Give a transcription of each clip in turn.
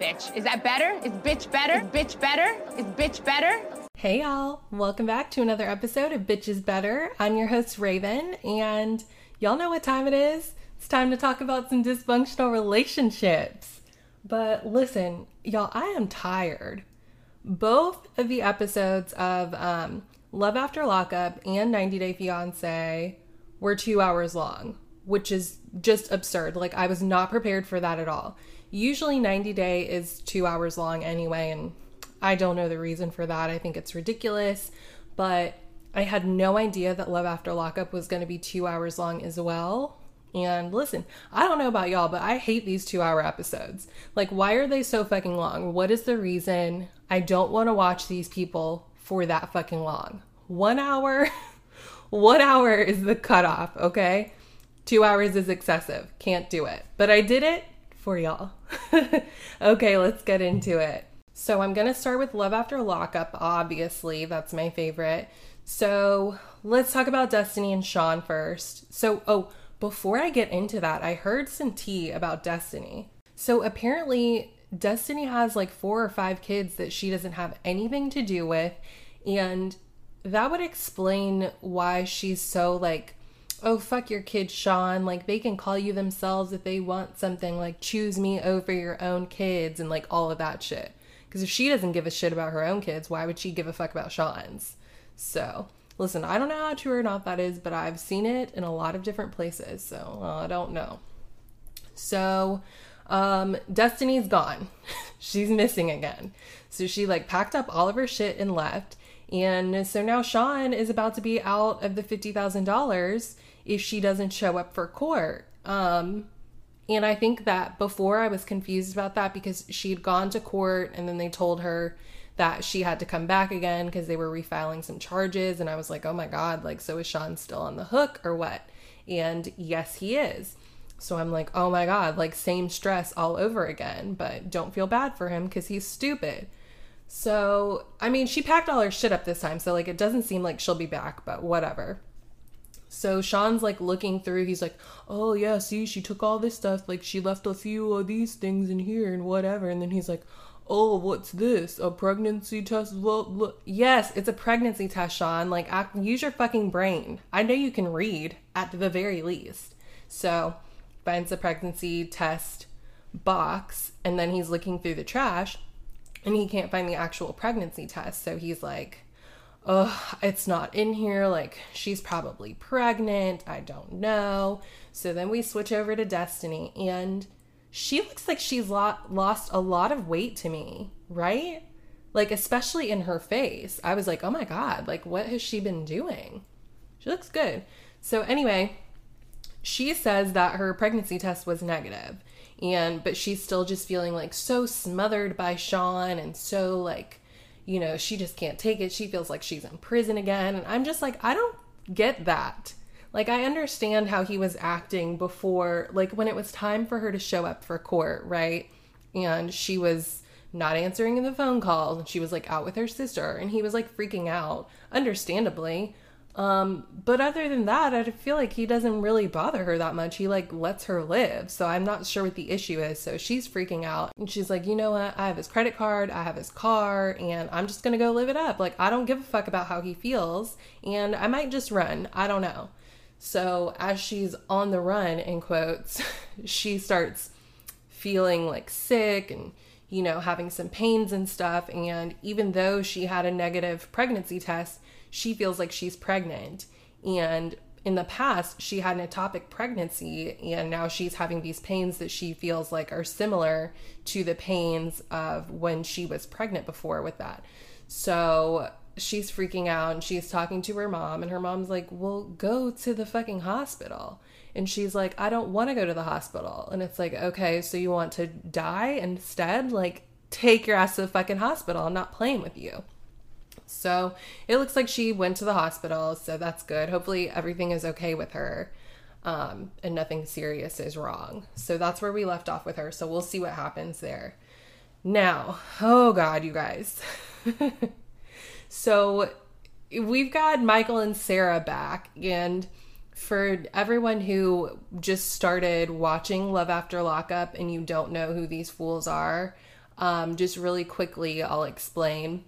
Bitch. Is that better? Is bitch better? Is bitch better? Is bitch better? Hey y'all, welcome back to another episode of Bitches Better. I'm your host Raven, and y'all know what time it is. It's time to talk about some dysfunctional relationships. But listen, y'all, I am tired. Both of the episodes of um, Love After Lockup and 90 Day Fiance were two hours long, which is just absurd. Like, I was not prepared for that at all. Usually 90 Day is two hours long anyway, and I don't know the reason for that. I think it's ridiculous, but I had no idea that Love After Lockup was going to be two hours long as well. And listen, I don't know about y'all, but I hate these two hour episodes. Like, why are they so fucking long? What is the reason? I don't want to watch these people for that fucking long. One hour, one hour is the cutoff, okay? Two hours is excessive. Can't do it. But I did it for y'all. okay, let's get into it. So I'm going to start with Love After Lockup, obviously. That's my favorite. So let's talk about Destiny and Sean first. So, oh, before I get into that, I heard some tea about Destiny. So apparently, Destiny has like four or five kids that she doesn't have anything to do with. And that would explain why she's so like oh fuck your kids sean. Like they can call you themselves if they want something like choose me over your own kids and like all of that shit. Because if she doesn't give a shit about her own kids why would she give a fuck about sean's? So listen i don't know how true or not that is but i've seen it in a lot of different places so i don't know. So um destiny's gone. She's missing again. So she like packed up all of her shit and left. And so now Sean is about to be out of the $50,000 if she doesn't show up for court. Um, and I think that before I was confused about that because she'd gone to court and then they told her that she had to come back again because they were refiling some charges. And I was like, oh my God, like, so is Sean still on the hook or what? And yes, he is. So I'm like, oh my God, like, same stress all over again. But don't feel bad for him because he's stupid. So, I mean, she packed all her shit up this time. So, like, it doesn't seem like she'll be back, but whatever. So Sean's like looking through. He's like, "Oh yeah, see, she took all this stuff. Like she left a few of these things in here and whatever." And then he's like, "Oh, what's this? A pregnancy test? Well, look. Yes, it's a pregnancy test, Sean. Like, use your fucking brain. I know you can read at the very least." So finds the pregnancy test box, and then he's looking through the trash, and he can't find the actual pregnancy test. So he's like oh, it's not in here. Like, she's probably pregnant. I don't know. So then we switch over to Destiny, and she looks like she's lost a lot of weight to me, right? Like, especially in her face. I was like, oh my God, like, what has she been doing? She looks good. So, anyway, she says that her pregnancy test was negative and but she's still just feeling like so smothered by Sean and so like you know, she just can't take it. She feels like she's in prison again. And I'm just like, I don't get that. Like, I understand how he was acting before, like, when it was time for her to show up for court, right? And she was not answering the phone calls and she was like out with her sister and he was like freaking out, understandably. Um, but other than that, I feel like he doesn't really bother her that much. He like lets her live. So I'm not sure what the issue is. So she's freaking out and she's like, you know what? I have his credit card, I have his car, and I'm just gonna go live it up. Like, I don't give a fuck about how he feels, and I might just run. I don't know. So as she's on the run, in quotes, she starts feeling like sick and you know, having some pains and stuff. And even though she had a negative pregnancy test, she feels like she's pregnant. And in the past, she had an ectopic pregnancy, and now she's having these pains that she feels like are similar to the pains of when she was pregnant before with that. So she's freaking out and she's talking to her mom, and her mom's like, Well, go to the fucking hospital. And she's like, I don't want to go to the hospital. And it's like, okay, so you want to die instead? Like, take your ass to the fucking hospital. I'm not playing with you. So it looks like she went to the hospital, so that's good. Hopefully, everything is okay with her um, and nothing serious is wrong. So that's where we left off with her. So we'll see what happens there. Now, oh God, you guys. so we've got Michael and Sarah back, and for everyone who just started watching Love After Lockup and you don't know who these fools are, Um, just really quickly, I'll explain.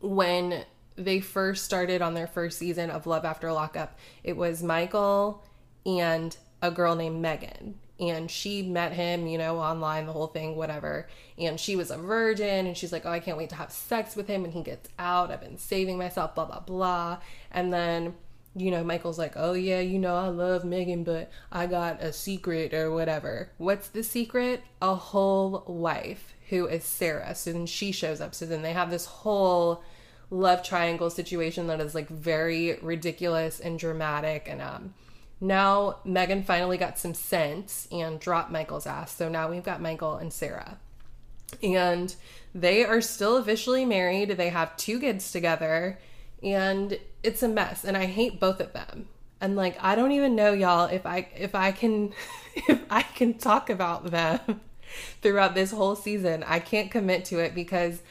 When they first started on their first season of Love After Lockup, it was Michael and a girl named Megan. And she met him, you know, online, the whole thing, whatever. And she was a virgin, and she's like, Oh, I can't wait to have sex with him. And he gets out. I've been saving myself, blah, blah, blah. And then you know, Michael's like, oh yeah, you know, I love Megan, but I got a secret or whatever. What's the secret? A whole wife who is Sarah. So then she shows up. So then they have this whole love triangle situation that is like very ridiculous and dramatic. And um, now Megan finally got some sense and dropped Michael's ass. So now we've got Michael and Sarah. And they are still officially married. They have two kids together and it's a mess and I hate both of them. And like I don't even know y'all if I if I can if I can talk about them throughout this whole season. I can't commit to it because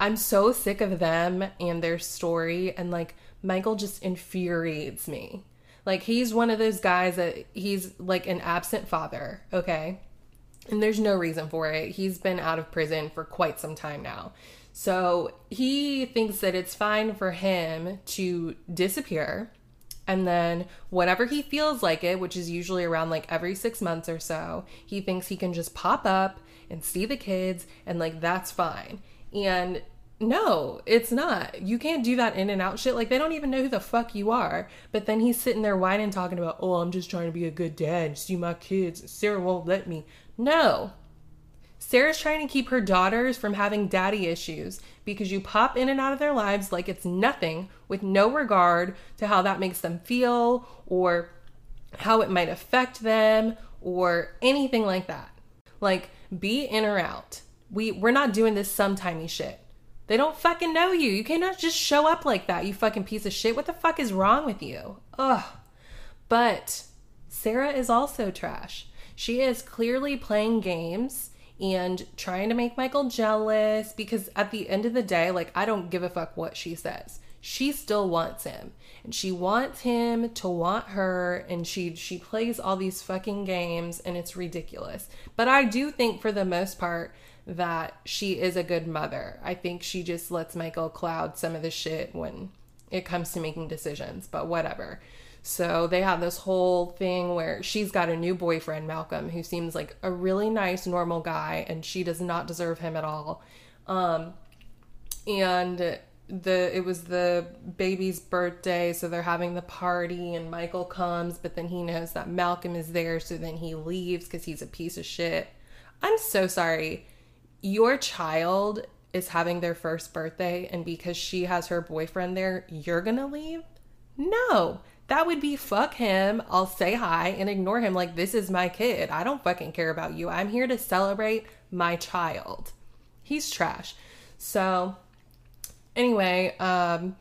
I'm so sick of them and their story and like Michael just infuriates me. Like he's one of those guys that he's like an absent father, okay? And there's no reason for it. He's been out of prison for quite some time now. So he thinks that it's fine for him to disappear. And then, whenever he feels like it, which is usually around like every six months or so, he thinks he can just pop up and see the kids and like that's fine. And no, it's not. You can't do that in and out shit. Like, they don't even know who the fuck you are. But then he's sitting there whining, talking about, oh, I'm just trying to be a good dad, see my kids. Sarah won't let me. No, Sarah's trying to keep her daughters from having daddy issues because you pop in and out of their lives like it's nothing with no regard to how that makes them feel or how it might affect them or anything like that. Like be in or out. We we're not doing this sometimey shit. They don't fucking know you. You cannot just show up like that, you fucking piece of shit. What the fuck is wrong with you? Ugh. But Sarah is also trash. She is clearly playing games and trying to make Michael jealous because at the end of the day, like, I don't give a fuck what she says. She still wants him and she wants him to want her and she she plays all these fucking games and it's ridiculous. But I do think for the most part that she is a good mother. I think she just lets Michael cloud some of the shit when it comes to making decisions, but whatever. So they have this whole thing where she's got a new boyfriend, Malcolm, who seems like a really nice, normal guy, and she does not deserve him at all. Um, and the it was the baby's birthday, so they're having the party, and Michael comes, but then he knows that Malcolm is there, so then he leaves because he's a piece of shit. I'm so sorry. Your child is having their first birthday, and because she has her boyfriend there, you're gonna leave? No, that would be fuck him. I'll say hi and ignore him like this is my kid. I don't fucking care about you. I'm here to celebrate my child. He's trash. So anyway, um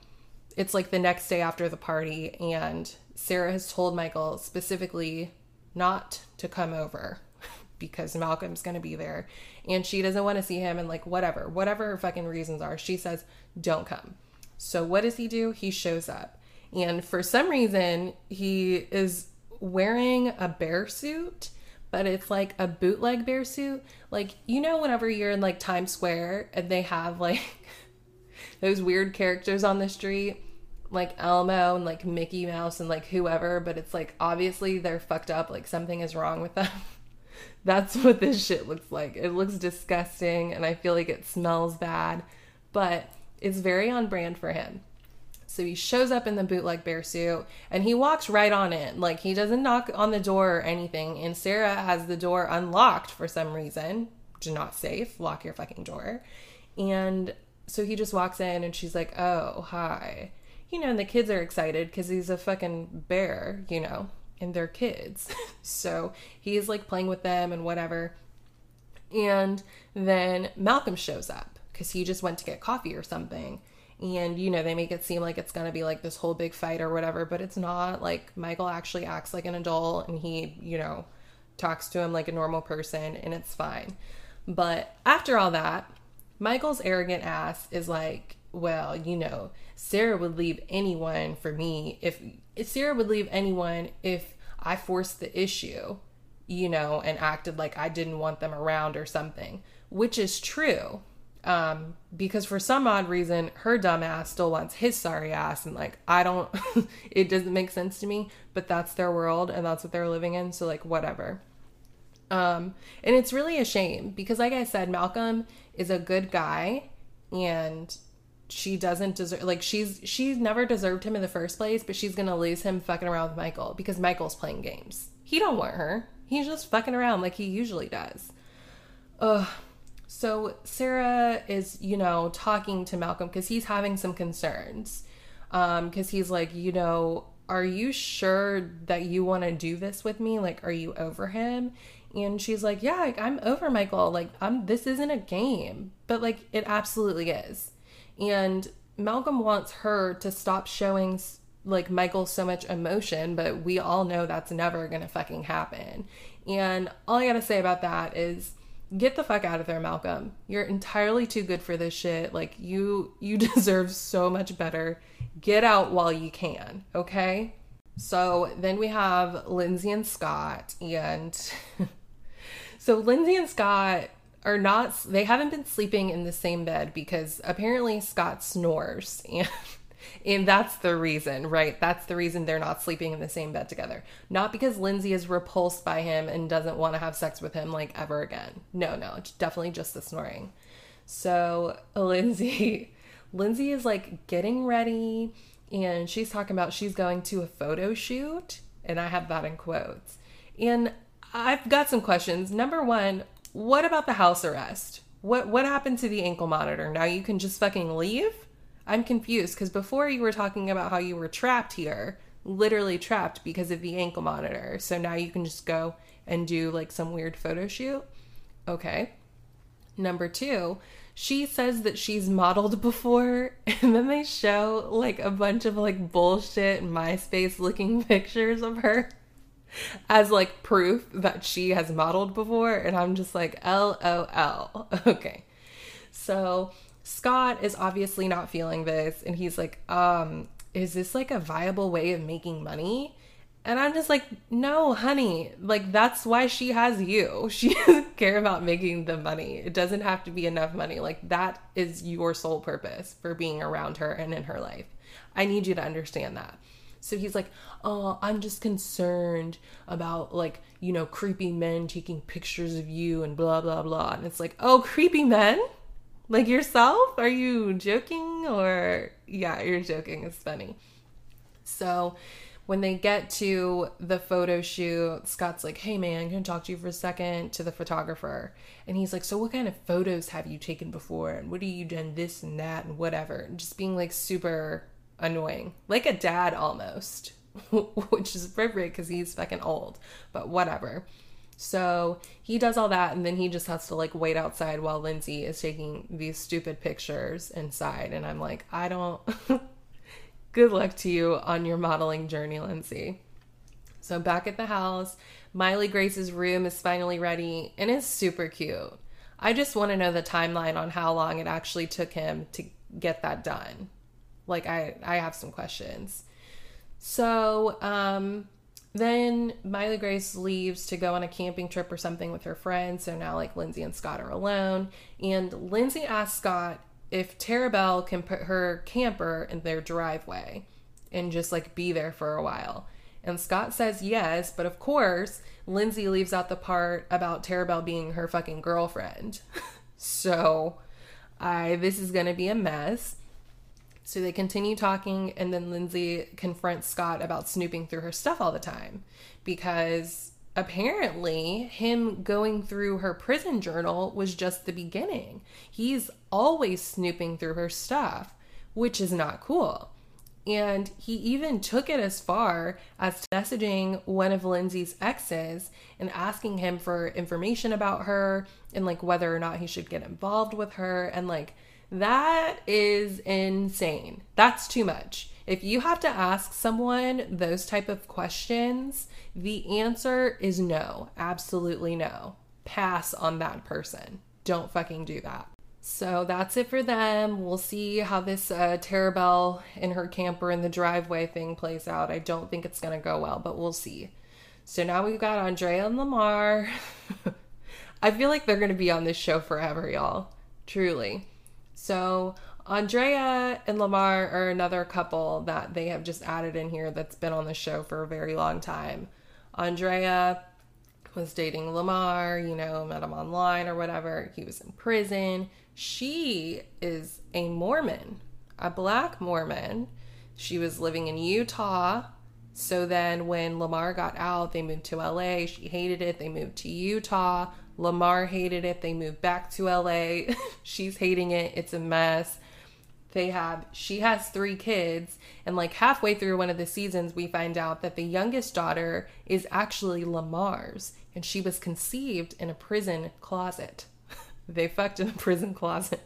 it's like the next day after the party and Sarah has told Michael specifically not to come over because Malcolm's going to be there and she doesn't want to see him and like whatever, whatever her fucking reasons are. She says, "Don't come." So what does he do? He shows up and for some reason, he is wearing a bear suit, but it's like a bootleg bear suit. Like, you know, whenever you're in like Times Square and they have like those weird characters on the street, like Elmo and like Mickey Mouse and like whoever, but it's like obviously they're fucked up, like something is wrong with them. That's what this shit looks like. It looks disgusting and I feel like it smells bad, but it's very on brand for him. So he shows up in the bootleg bear suit and he walks right on in. Like he doesn't knock on the door or anything. And Sarah has the door unlocked for some reason, is not safe. Lock your fucking door. And so he just walks in and she's like, oh, hi. You know, and the kids are excited because he's a fucking bear, you know, and they're kids. so he's like playing with them and whatever. And then Malcolm shows up because he just went to get coffee or something and you know they make it seem like it's gonna be like this whole big fight or whatever but it's not like michael actually acts like an adult and he you know talks to him like a normal person and it's fine but after all that michael's arrogant ass is like well you know sarah would leave anyone for me if, if sarah would leave anyone if i forced the issue you know and acted like i didn't want them around or something which is true. Um, because for some odd reason, her dumb ass still wants his sorry ass, and like, I don't, it doesn't make sense to me, but that's their world and that's what they're living in, so like, whatever. Um, and it's really a shame because, like I said, Malcolm is a good guy and she doesn't deserve like she's she's never deserved him in the first place but she's gonna lose him fucking around with michael because michael's playing games. He don't want her. He's just fucking around like he usually does. Ugh so sarah is you know talking to malcolm because he's having some concerns um because he's like you know are you sure that you want to do this with me? Like are you over him? And she's like yeah like, i'm over michael. Like i'm this isn't a game. But like it absolutely is. And Malcolm wants her to stop showing like Michael so much emotion, but we all know that's never gonna fucking happen. And all I gotta say about that is get the fuck out of there, Malcolm. You're entirely too good for this shit. Like you you deserve so much better. Get out while you can, okay? So then we have Lindsay and Scott and so Lindsay and Scott are not they haven't been sleeping in the same bed because apparently Scott snores and and that's the reason, right? That's the reason they're not sleeping in the same bed together. Not because Lindsay is repulsed by him and doesn't want to have sex with him like ever again. No, no, it's definitely just the snoring. So, Lindsay Lindsay is like getting ready and she's talking about she's going to a photo shoot and I have that in quotes. And I've got some questions. Number 1, what about the house arrest? What what happened to the ankle monitor? Now you can just fucking leave? I'm confused because before you were talking about how you were trapped here, literally trapped because of the ankle monitor. So now you can just go and do like some weird photo shoot. Okay. Number two, she says that she's modeled before, and then they show like a bunch of like bullshit MySpace looking pictures of her as like proof that she has modeled before and i'm just like lol okay so scott is obviously not feeling this and he's like um is this like a viable way of making money? And i'm just like no honey like that's why she has you. She doesn't care about making the money. It doesn't have to be enough money. Like that is your sole purpose for being around her and in her life. I need you to understand that. So he's like, "Oh, I'm just concerned about like, you know, creepy men taking pictures of you and blah blah blah." And it's like, "Oh, creepy men? Like yourself? Are you joking or yeah, you're joking. It's funny." So, when they get to the photo shoot, Scott's like, "Hey man, can I talk to you for a second to the photographer. And he's like, "So what kind of photos have you taken before? And what have you done this and that and whatever?" And just being like super annoying, like a dad almost, which is appropriate because he's fucking old, but whatever. So he does all that, and then he just has to like wait outside while Lindsay is taking these stupid pictures inside. And I'm like, I don't. Good luck to you on your modeling journey, Lindsay. So back at the house, Miley Grace's room is finally ready and it's super cute. I just want to know the timeline on how long it actually took him to get that done. Like I I have some questions. So, um then Miley Grace leaves to go on a camping trip or something with her friends. So now like Lindsay and Scott are alone. And Lindsay asks Scott if Bell can put her camper in their driveway and just like be there for a while. And Scott says yes, but of course, Lindsay leaves out the part about Bell being her fucking girlfriend. so, I this is going to be a mess. So they continue talking, and then Lindsay confronts Scott about snooping through her stuff all the time because apparently him going through her prison journal was just the beginning. He's always snooping through her stuff, which is not cool. And he even took it as far as messaging one of Lindsay's exes and asking him for information about her and like whether or not he should get involved with her and like that is insane. That's too much. If you have to ask someone those type of questions, the answer is no. Absolutely no. Pass on that person. Don't fucking do that. So that's it for them. We'll see how this uh, in her camper in the driveway thing plays out. I don't think it's going to go well, but we'll see. So now we've got Andrea and Lamar. I feel like they're going to be on this show forever, y'all. Truly. So, Andrea and Lamar are another couple that they have just added in here that's been on the show for a very long time. Andrea was dating Lamar, you know, met him online or whatever. He was in prison. She is a Mormon, a black Mormon. She was living in Utah. So then when Lamar got out, they moved to LA. She hated it. They moved to Utah. Lamar hated it. They moved back to LA. She's hating it. It's a mess. They have, she has three kids. And like halfway through one of the seasons, we find out that the youngest daughter is actually Lamar's and she was conceived in a prison closet. they fucked in a prison closet.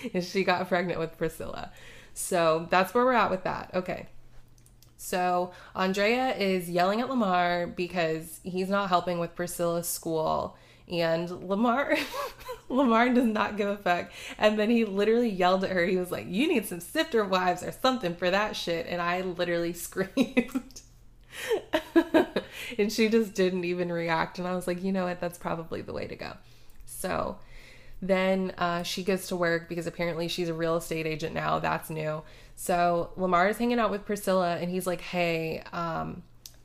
and she got pregnant with Priscilla. So that's where we're at with that. Okay. So Andrea is yelling at Lamar because he's not helping with Priscilla's school. And Lamar Lamar does not give a fuck. And then he literally yelled at her. He was like, You need some sister wives or something for that shit. And I literally screamed. and she just didn't even react. And I was like, you know what? That's probably the way to go. So then uh, she goes to work because apparently she's a real estate agent now. That's new. So Lamar is hanging out with Priscilla and he's like, hey, um,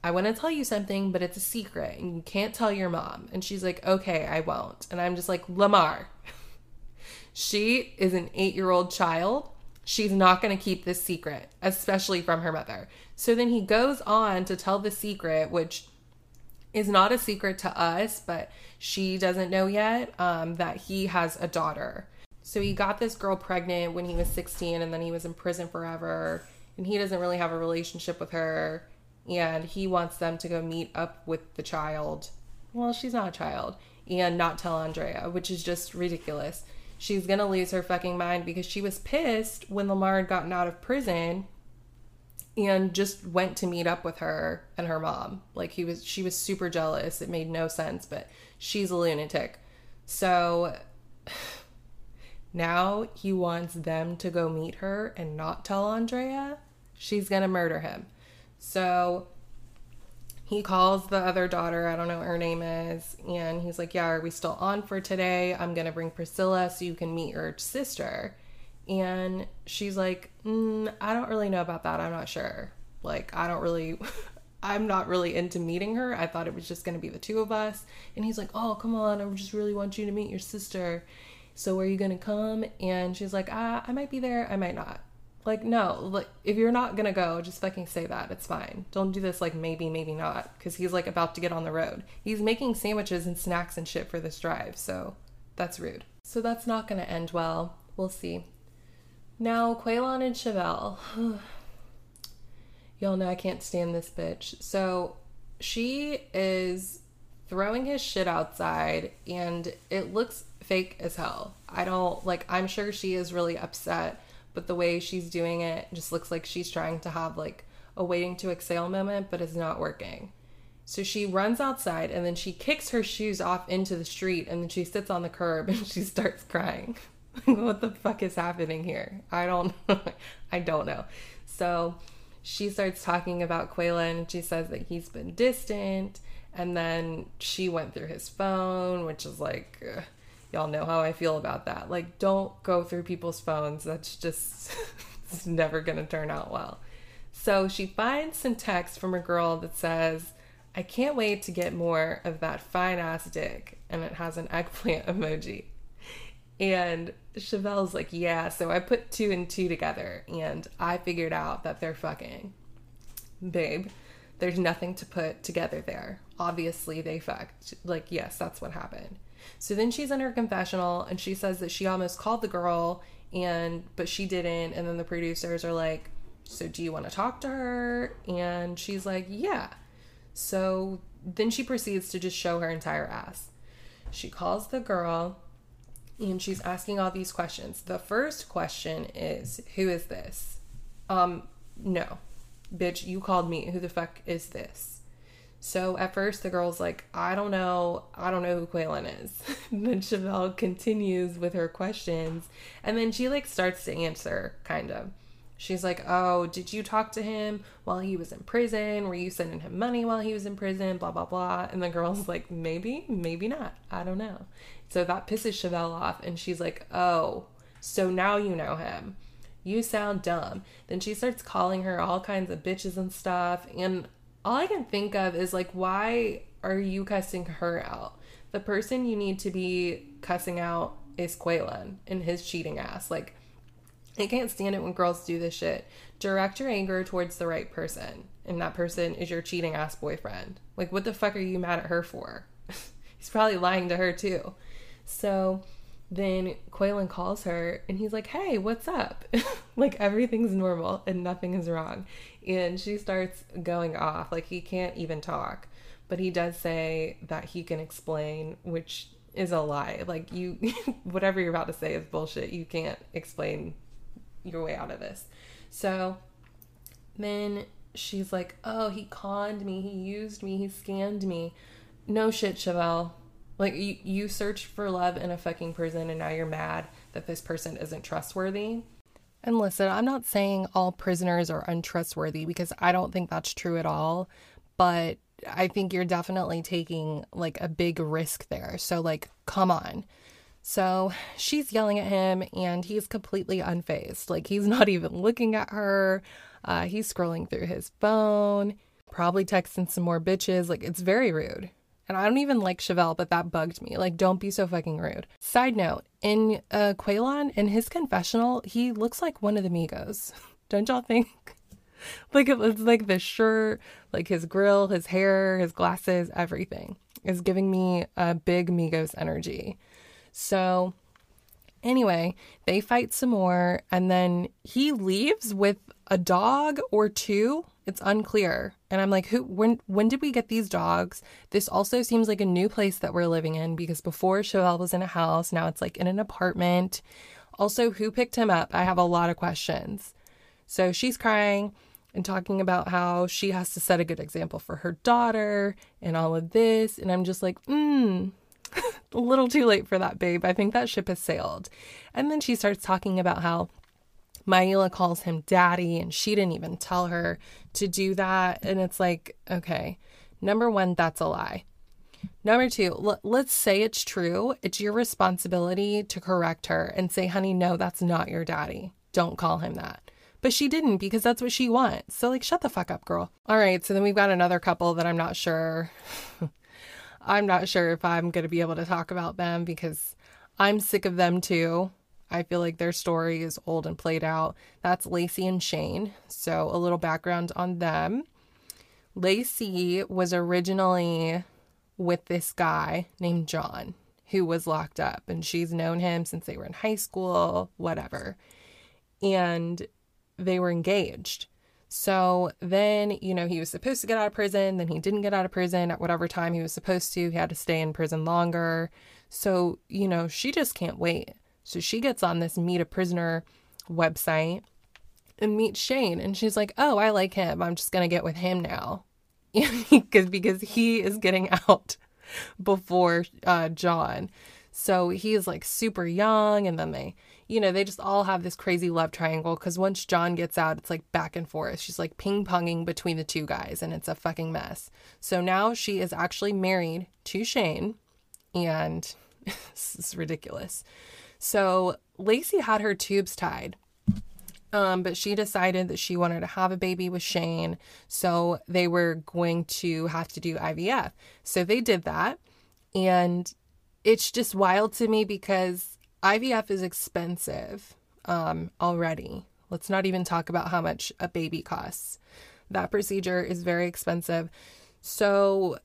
I want to tell you something, but it's a secret and you can't tell your mom. And she's like, okay, I won't. And I'm just like, Lamar, she is an eight year old child. She's not going to keep this secret, especially from her mother. So then he goes on to tell the secret, which is not a secret to us, but she doesn't know yet um, that he has a daughter. So he got this girl pregnant when he was 16 and then he was in prison forever. And he doesn't really have a relationship with her. And he wants them to go meet up with the child. Well, she's not a child. And not tell Andrea, which is just ridiculous. She's gonna lose her fucking mind because she was pissed when Lamar had gotten out of prison and just went to meet up with her and her mom. Like he was she was super jealous. It made no sense, but she's a lunatic. So now he wants them to go meet her and not tell Andrea. She's going to murder him. So he calls the other daughter, I don't know what her name is, and he's like, "Yeah, are we still on for today? I'm going to bring Priscilla so you can meet your sister." And she's like, mm, I don't really know about that. I'm not sure. Like, I don't really, I'm not really into meeting her. I thought it was just going to be the two of us. And he's like, Oh, come on. I just really want you to meet your sister. So, are you going to come? And she's like, ah, I might be there. I might not. Like, no, like, if you're not to go, just fucking say that. It's fine. Don't do this, like, maybe, maybe not. Because he's, like, about to get on the road. He's making sandwiches and snacks and shit for this drive. So, that's rude. So, that's not to end well. We'll see. Now, Quaylon and Chevelle. Y'all know I can't stand this bitch. So she is throwing his shit outside and it looks fake as hell. I don't like, I'm sure she is really upset, but the way she's doing it just looks like she's trying to have like a waiting to exhale moment, but it's not working. So she runs outside and then she kicks her shoes off into the street and then she sits on the curb and she starts crying. what the fuck is happening here? I don't I don't know. So she starts talking about Quaylon. She says that he's been distant. And then she went through his phone, which is like, ugh, y'all know how I feel about that. Like, don't go through people's phones. That's just, it's never going to turn out well. So she finds some text from a girl that says, I can't wait to get more of that fine ass dick. And it has an eggplant emoji. And Chevelle's like, yeah. So I put two and two together and I figured out that they're fucking. Babe, there's nothing to put together there. Obviously, they fucked. Like, yes, that's what happened. So then she's in her confessional and she says that she almost called the girl and but she didn't and then the producers are like, "So do you want to talk to her?" And she's like, "Yeah." So then she proceeds to just show her entire ass. She calls the girl and she's asking all these questions. The first question is, Who is this? Um, no. Bitch, you called me. Who the fuck is this? So at first the girl's like, I don't know, I don't know who Quaylon is. then Chevelle continues with her questions and then she like starts to answer, kind of. She's like, Oh, did you talk to him while he was in prison? Were you sending him money while he was in prison? Blah, blah, blah. And the girl's like, Maybe, maybe not. I don't know. So that pisses Chevelle off. And she's like, Oh, so now you know him. You sound dumb. Then she starts calling her all kinds of bitches and stuff. And all I can think of is like, why are you cussing her out? The person you need to be cussing out is Quaylon and his cheating ass. Like, I can't stand it when girls do this shit. Direct your anger towards the right person, and that person is your cheating ass boyfriend. Like, what the fuck are you mad at her for? He's probably lying to her too. So then Quaylon calls her and he's like, Hey, what's up? like, everything's normal and nothing is wrong. And she starts going off. Like, he can't even talk. But he does say that he can explain, which is a lie. Like, you, whatever you're about to say is bullshit. You can't explain your way out of this. So then she's like, Oh, he conned me. He used me. He scammed me. No shit, Chevelle. Like, you, you searched for love in a fucking prison and now you're mad that this person isn't trustworthy. And listen, I'm not saying all prisoners are untrustworthy because I don't think that's true at all. But I think you're definitely taking like a big risk there. So, like, come on. So she's yelling at him and he's completely unfazed. Like he's not even looking at her. Uh, he's scrolling through his phone, probably texting some more bitches. Like it's very rude. And I don't even like Chevelle, but that bugged me. Like, don't be so fucking rude. Side note, in uh, Quaylon, in his confessional, he looks like one of the Migos. don't y'all think? like, it's like the shirt, like his grill, his hair, his glasses, everything is giving me a big Migos energy. So, anyway, they fight some more, and then he leaves with a dog or two. It's unclear. And I'm like, who when when did we get these dogs? This also seems like a new place that we're living in because before Chevelle was in a house, now it's like in an apartment. Also, who picked him up? I have a lot of questions. So she's crying and talking about how she has to set a good example for her daughter and all of this. And I'm just like, hmm, a little too late for that, babe. I think that ship has sailed. And then she starts talking about how Maila calls him daddy and she didn't even tell her to do that. And it's like, okay, number one, that's a lie. Number two, l- let's say it's true. It's your responsibility to correct her and say, honey, no, that's not your daddy. Don't call him that. But she didn't because that's what she wants. So, like, shut the fuck up, girl. All right. So then we've got another couple that I'm not sure I'm not sure if I'm going to be able to talk about them because I'm sick of them too. I feel like their story is old and played out. That's Lacey and Shane. So, a little background on them. Lacey was originally with this guy named John who was locked up, and she's known him since they were in high school, whatever. And they were engaged. So then, you know, he was supposed to get out of prison, then he didn't get out of prison at whatever time he was supposed to. He had to stay in prison longer. So, you know, she just can't wait. So she gets on this Meet a Prisoner website and meets Shane. And she's like, oh, I like him. I'm just going to get with him now. because because he is getting out before uh, John. So he's like super young. And then they you know, they just all have this crazy love triangle because once John gets out, it's like back and forth. She's like ping ponging between the two guys and it's a fucking mess. So now she is actually married to Shane and this is ridiculous. So Lacey had her tubes tied. Um, but she decided that she wanted to have a baby with Shane. So they were going to have to do IVF. So they did that. And it's just wild to me because IVF is expensive um, already. Let's not even talk about how much a baby costs. That procedure is very expensive. So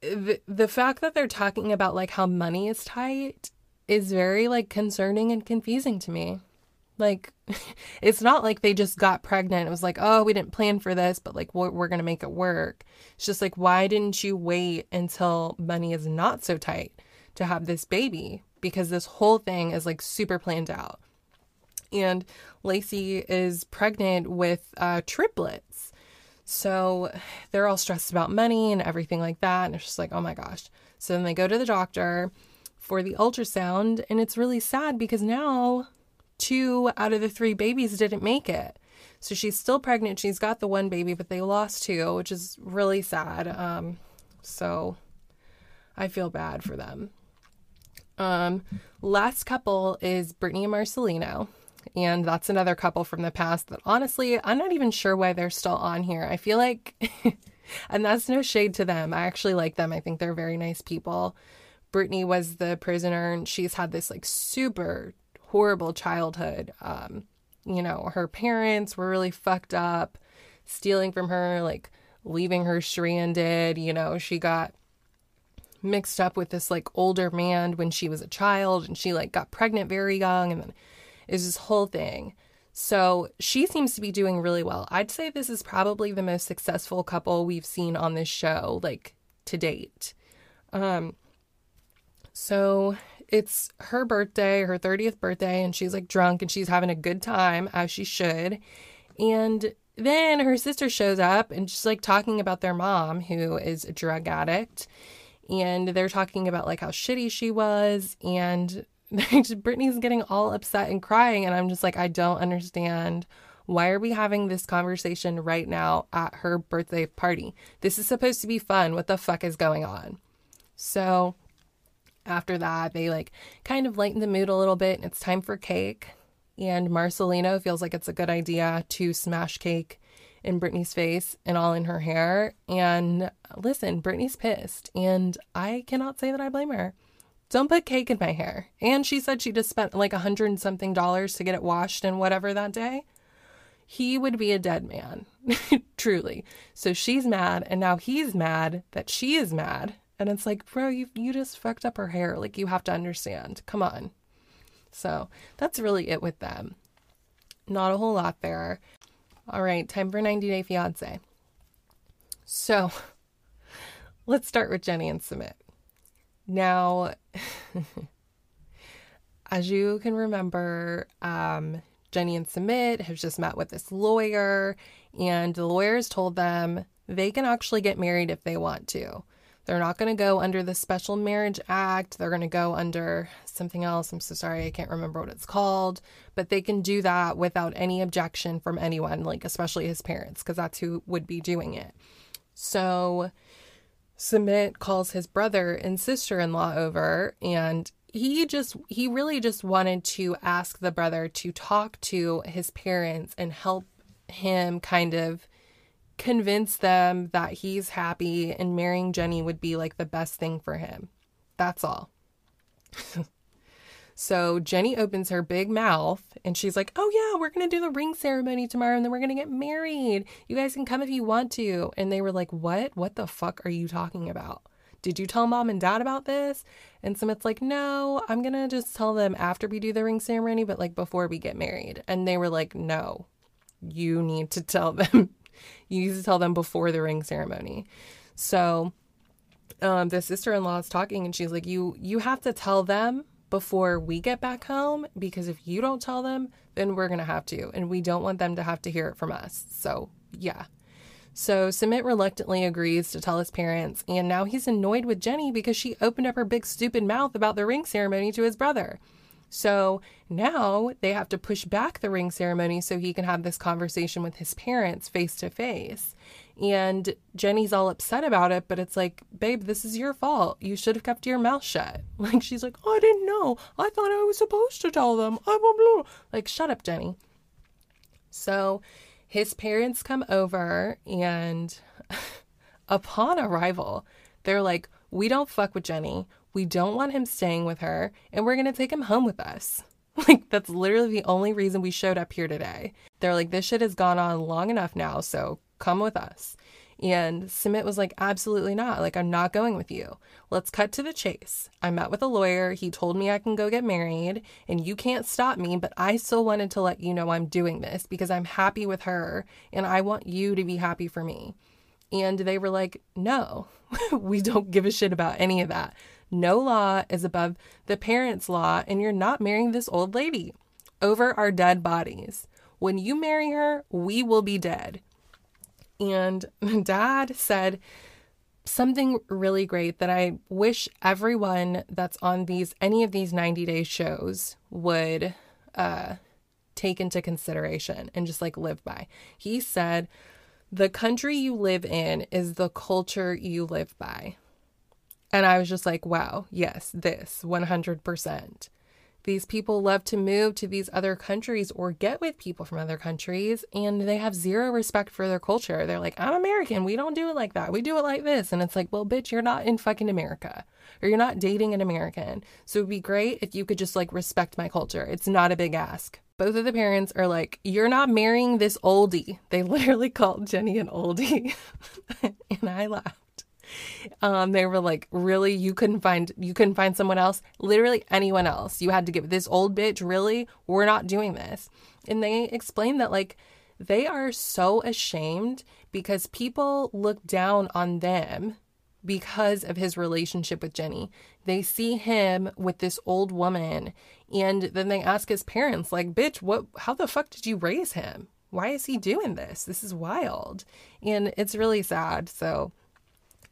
the, the fact that they're talking about like how money is tight is very like concerning and confusing to me. Like it's not like they just got pregnant. It was like, "Oh, we didn't plan for this, but like we're, we're going to make it work." It's just like, "Why didn't you wait until money is not so tight to have this baby?" because this whole thing is like super planned out. And Lacey is pregnant with uh, triplets. So they're all stressed about money and everything like that. And it's just like, oh my gosh. So then they go to the doctor for the ultrasound. And it's really sad because now two out of the three babies didn't make it. So she's still pregnant. She's got the one baby, but they lost two, which is really sad. Um, so I feel bad for them. Um, last couple is Brittany and Marcelino. And that's another couple from the past that honestly, I'm not even sure why they're still on here. I feel like, and that's no shade to them. I actually like them. I think they're very nice people. Brittany was the prisoner and she's had this like super horrible childhood. Um, you know, her parents were really fucked up, stealing from her, like leaving her stranded. You know, she got mixed up with this like older man when she was a child and she like got pregnant very young and then is this whole thing. So she seems to be doing really well. I'd say this is probably the most successful couple we've seen on this show, like to date. Um, so it's her birthday, her 30th birthday, and she's like drunk and she's having a good time as she should. And then her sister shows up and she's like talking about their mom, who is a drug addict. And they're talking about like how shitty she was. And Brittany's getting all upset and crying. And I'm just like, I don't understand. Why are we having this conversation right now at her birthday party? This is supposed to be fun. What the fuck is going on? So after that, they like kind of lighten the mood a little bit and it's time for cake. And Marcelino feels like it's a good idea to smash cake in Brittany's face and all in her hair. And listen, Brittany's pissed, and I cannot say that I blame her. Don't put cake in my hair. And she said she just spent like a hundred and something dollars to get it washed and whatever that day. He would be a dead man, truly. So she's mad, and now he's mad that she is mad and it's like, bro, you you just fucked up her hair. Like you have to understand. Come on. So that's really it with them. Not a whole lot there. All right, time for 90 Day Fiance. So let's start with Jenny and Sumit. Now, as you can remember, um, Jenny and Sumit have just met with this lawyer, and the lawyers told them they can actually get married if they want to. They're not going to go under the Special Marriage Act. They're going to go under something else. I'm so sorry, I can't remember what it's called. But they can do that without any objection from anyone, like especially his parents, because that's who would be doing it. So Sumit calls his brother and sister in law over, and he just, he really just wanted to ask the brother to talk to his parents and help him kind of convince them that he's happy and marrying Jenny would be like the best thing for him. That's all. so Jenny opens her big mouth and she's like, Oh, yeah, we're going to do the ring ceremony tomorrow and then we're going to get married. You guys can come if you want to. And they were like, What? What the fuck are you talking about? Did you tell mom and dad about this? And Sumit's like, No, I'm going to just tell them after we do the ring ceremony, but like before we get married. And they were like, No, you need to tell them you used to tell them before the ring ceremony. So um, the sister-in-law is talking and she's like, you you have to tell them before we get back home because if you don't tell them, then we're gonna have to, and we don't want them to have to hear it from us. So yeah. So Sumit reluctantly agrees to tell his parents, and now he's annoyed with Jenny because she opened up her big stupid mouth about the ring ceremony to his brother. So now they have to push back the ring ceremony so he can have this conversation with his parents face to face. And Jenny's all upset about it, but it's like, babe, this is your fault. You should have kept your mouth shut. Like, she's like, oh, I didn't know. I thought I was supposed to tell them. I blah, blah. Like, shut up, Jenny. So his parents come over, and upon arrival, they're like, we don't fuck with Jenny. We don't want him staying with her, and we're going to take him home with us. Like, that's literally the only reason we showed up here today. They're like, this shit has gone on long enough now, so come with us. And Sumit was like, absolutely not. Like, I'm not going with you. Let's cut to the chase. I met with a lawyer. He told me I can go get married, and you can't stop me, but I still wanted to let you know I'm doing this because I'm happy with her, and I want you to be happy for me. And they were like, no, we don't give a shit about any of that. No law is above the parents' law, and you're not marrying this old lady over our dead bodies. When you marry her, we will be dead. And dad said something really great that I wish everyone that's on these any of these 90 day shows would uh, take into consideration and just like live by. He said, The country you live in is the culture you live by. And I was just like, wow, yes, this 100%. These people love to move to these other countries or get with people from other countries, and they have zero respect for their culture. They're like, I'm American. We don't do it like that. We do it like this. And it's like, well, bitch, you're not in fucking America or you're not dating an American. So it'd be great if you could just like respect my culture. It's not a big ask. Both of the parents are like, You're not marrying this oldie. They literally called Jenny an oldie. and I laughed. Um, they were like, really, you couldn't find you couldn't find someone else, literally anyone else. You had to get this old bitch. Really, we're not doing this. And they explained that like they are so ashamed because people look down on them because of his relationship with Jenny. They see him with this old woman and then they ask his parents like, "Bitch, what how the fuck did you raise him? Why is he doing this? This is wild." And it's really sad. So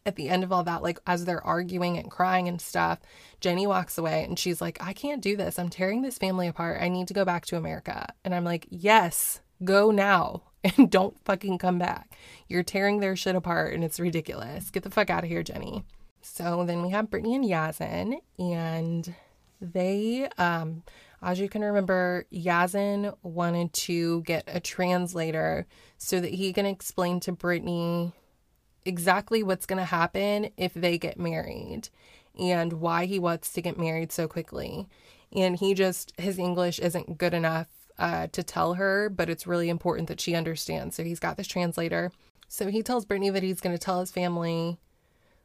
at the end of all that, like as they're arguing and crying and stuff, Jenny walks away and she's like, I can't do this. I'm tearing this family apart. I need to go back to America. And I'm like, yes, go now and don't fucking come back. You're tearing their shit apart and it's ridiculous. Get the fuck out of here, Jenny. So then we have Brittany and Yazan, and they, um, as you can remember, Yazan wanted to get a translator so that he can explain to Brittany exactly what's going to happen if they get married and why he wants to get married so quickly. And he just, his English isn't good enough uh, to tell her, but it's really important that she understands. So he's got this translator. So he tells Brittany that he's going to tell his family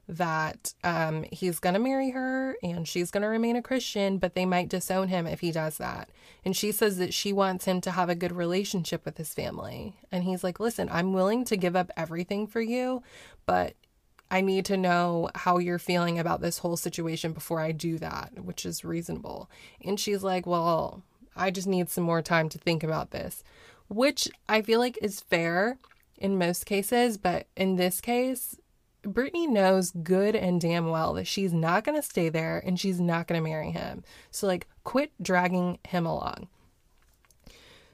that um, he's going to marry her and she's going to remain a Christian, but they might disown him if he does that. And she says that she wants him to have a good relationship with his family. And he's like, Listen, I'm willing to give up everything for you, but I need to know how you're feeling about this whole situation before I do that, which is reasonable. And she's like, Well, I just need some more time to think about this, which I feel like is fair in most cases, but in this case, Brittany knows good and damn well that she's not going to stay there and she's not going to marry him. So, like, quit dragging him along.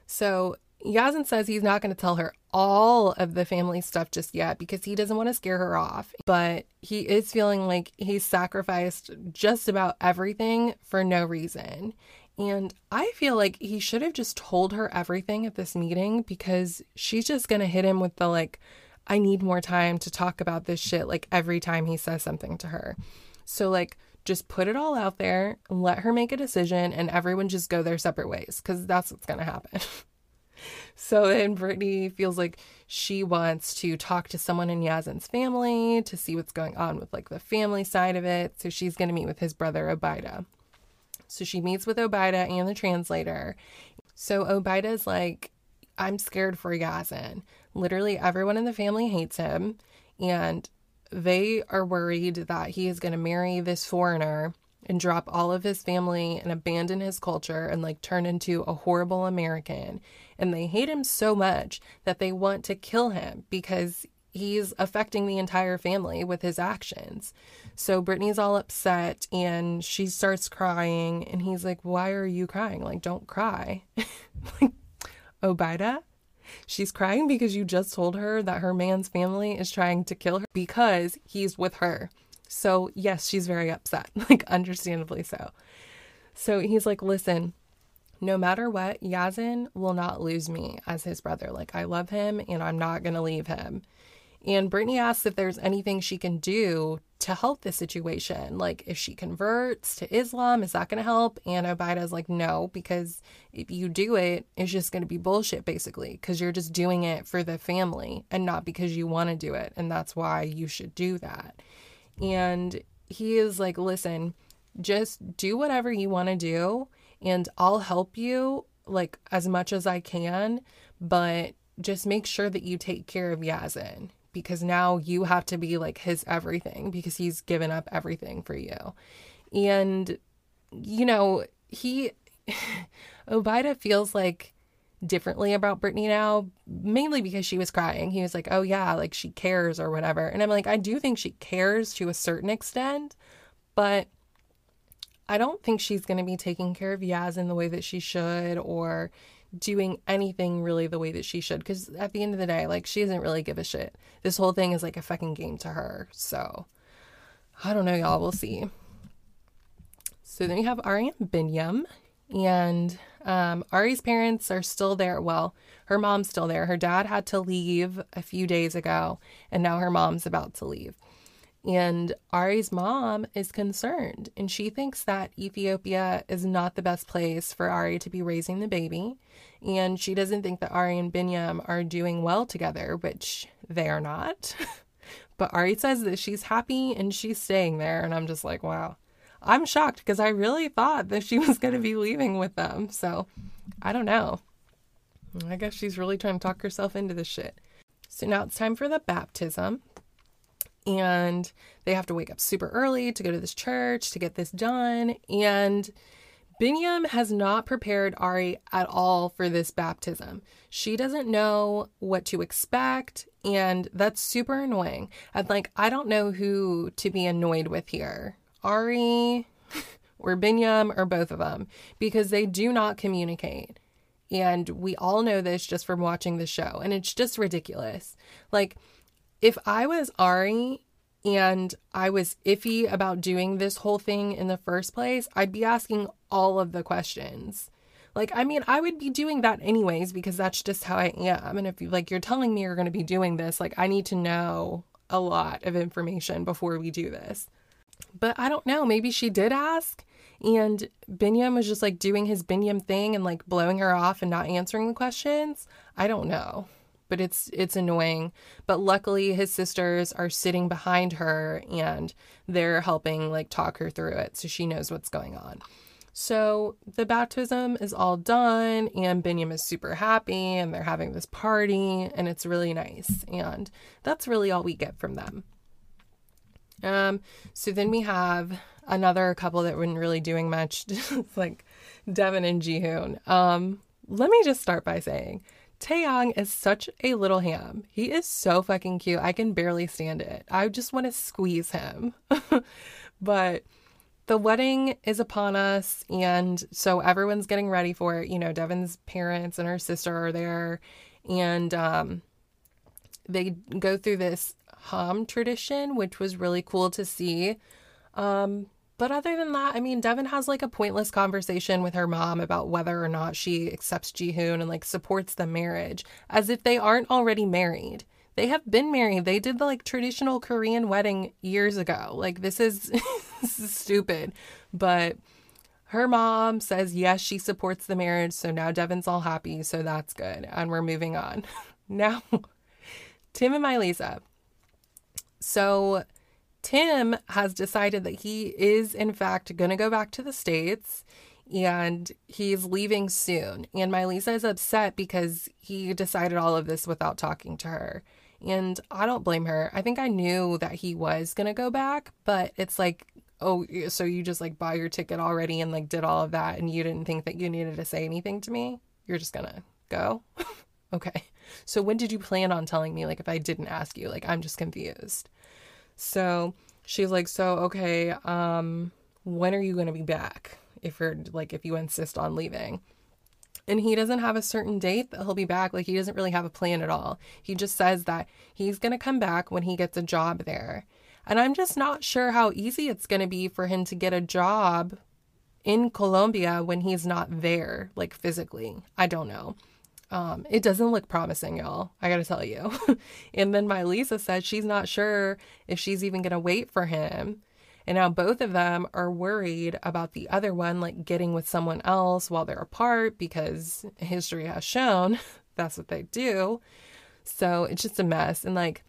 So, Yazan says he's not going to tell her all of the family stuff just yet because he doesn't want to scare her off. But he is feeling like he's sacrificed just about everything for no reason. And I feel like he should have just told her everything at this meeting because she's just going to hit him with the like, I need more time to talk about this shit like every time he says something to her. So, like, just put it all out there, let her make a decision, and everyone just go their separate ways because that's what's going to happen. so then Brittany feels like she wants to talk to someone in Yazan's family to see what's going on with like the family side of it. So she's going to meet with his brother Obaida. So she meets with Obaida and the translator. So Obaida's like, I'm scared for Yazan. Literally, everyone in the family hates him, and they are worried that he is going to marry this foreigner and drop all of his family and abandon his culture and like turn into a horrible American. And they hate him so much that they want to kill him because he's affecting the entire family with his actions. So Brittany's all upset and she starts crying and he's like, "Why are you crying? Like don't cry." like Obaida, she's crying because you just told her that her man's family is trying to kill her because he's with her. So, yes, she's very upset, like, understandably so. So he's like, listen, no matter what, Yazan will not lose me as his brother. Like, I love him and I'm not going to leave him. And Brittany asks if there's anything she can do to help the situation. Like, if she converts to Islam, is that going to help? And Obaida's like, no, because if you do it, it's just going to be bullshit, basically, because you're just doing it for the family and not because you want to do it. And that's why you should do that. And he is like, listen, just do whatever you want to do, and I'll help you like as much as I can, but just make sure that you take care of Yazan because now you have to be like his everything because he's given up everything for you. And, you know, he, Obaida feels like differently about Brittany now, mainly because she was crying. He was like, oh, yeah, like she cares or whatever. And I'm like, I do think she cares to a certain extent, but I don't think she's going to be taking care of Yazan the way that she should or doing anything really the way that she should. Because at the end of the day, like, she doesn't really give a shit. This whole thing is like a fucking game to her. So, I don't know, y'all. We'll see. So then we have Ari and Binyam. And um, Ari's parents are still there. Well, her mom's still there. Her dad had to leave a few days ago, and now her mom's about to leave. And Ari's mom is concerned, and she thinks that Ethiopia is not the best place for Ari to be raising the baby. And she doesn't think that Ari and Binyam are doing well together, which they are not. but Ari says that she's happy and she's staying there. And I'm just like, wow. I'm shocked because I really thought that she was going to be leaving with them. So I don't know. I guess she's really trying to talk herself into this shit. So now it's time for the baptism and they have to wake up super early to go to this church to get this done. And Binyam has not prepared Ari at all for this baptism. She doesn't know what to expect, and that's super annoying. And like, I don't know who to be annoyed with here Ari or Binyam or both of them because they do not communicate. And we all know this just from watching the show, and it's just ridiculous. Like, if I was Ari and I was iffy about doing this whole thing in the first place, I'd be asking all of the questions. Like, I mean, I would be doing that anyways because that's just how I am. And if you like, you're telling me you're going to be doing this, like, I need to know a lot of information before we do this. But I don't know. Maybe she did ask, and Binyam was just like doing his Binyam thing and like blowing her off and not answering the questions. I don't know but it's it's annoying. But luckily his sisters are sitting behind her and they're helping like talk her through it so she knows what's going on. So the baptism is all done and Binyam is super happy and they're having this party and it's really nice. And that's really all we get from them. Um, so then we have another couple that weren't really doing much, like Devin and Jihoon. Um, let me just start by saying Taeyang is such a little ham. He is so fucking cute. I can barely stand it. I just want to squeeze him. but the wedding is upon us, and so everyone's getting ready for it. You know, Devin's parents and her sister are there, and um, they go through this ham tradition, which was really cool to see. Um, but other than that, I mean, Devin has like a pointless conversation with her mom about whether or not she accepts Jihoon and like supports the marriage as if they aren't already married. They have been married. They did the like traditional Korean wedding years ago. Like this is, this is stupid. But her mom says yes, she supports the marriage. So now Devin's all happy. So that's good. And we're moving on. now, Tim and Melyza. So Tim has decided that he is, in fact, going to go back to the States and he's leaving soon. And Melyza is upset because he decided all of this without talking to her. And I don't blame her. I think I knew that he was going to go back, but it's like, oh, so you just like buy your ticket already and like did all of that and you didn't think that you needed to say anything to me? You're just going to go? okay. So when did you plan on telling me? Like, if I didn't ask you, like, I'm just confused. So she's like, So, okay, um, when are you going to be back? If you're like, if you insist on leaving. And he doesn't have a certain date that he'll be back. Like, he doesn't really have a plan at all. He just says that he's going to come back when he gets a job there. And I'm just not sure how easy it's going to be for him to get a job in Colombia when he's not there, like physically. I don't know. Um, it doesn't look promising, y'all. I gotta tell you. and then Melyza said she's not sure if she's even gonna wait for him. And now both of them are worried about the other one, like getting with someone else while they're apart because history has shown that's what they do. So it's just a mess. And like,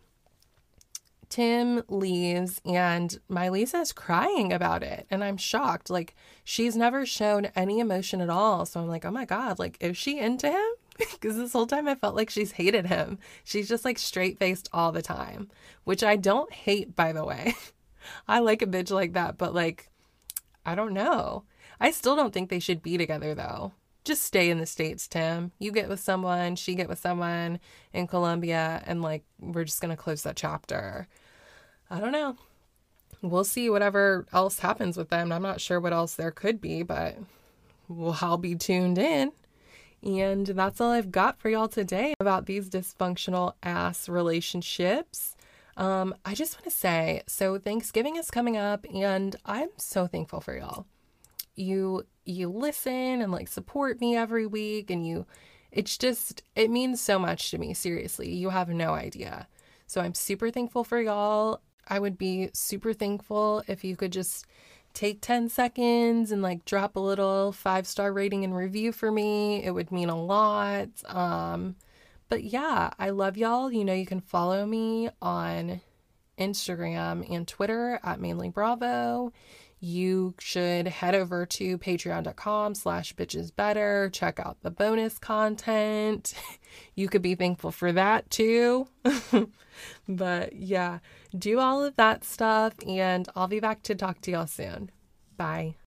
Tim leaves and Melyza is crying about it. And I'm shocked. Like, she's never shown any emotion at all. So I'm like, oh my God, like, is she into him? because this whole time I felt like she's hated him. She's just like straight faced all the time, which I don't hate, by the way. I like a bitch like that, but like, I don't know. I still don't think they should be together though. Just stay in the States, Tim. You get with someone, she get with someone in Colombia, and like, we're just gonna close that chapter. I don't know. We'll see whatever else happens with them. I'm not sure what else there could be, but we'll, I'll be tuned in. And that's all I've got for y'all today about these dysfunctional ass relationships. Um, I just want to say so Thanksgiving is coming up, and I'm so thankful for y'all. You you listen and like support me every week, and you it's just it means so much to me. Seriously, you have no idea. So I'm super thankful for y'all. I would be super thankful if you could just take 10 seconds and like drop a little five star rating and review for me. It would mean a lot. Um, but yeah, I love y'all. You know, you can follow me on Instagram and Twitter at mainly Bravo. You should head over to patreon.com slash bitches better. Check out the bonus content. You could be thankful for that too. but yeah, do all of that stuff and I'll be back to talk to y'all soon. Bye.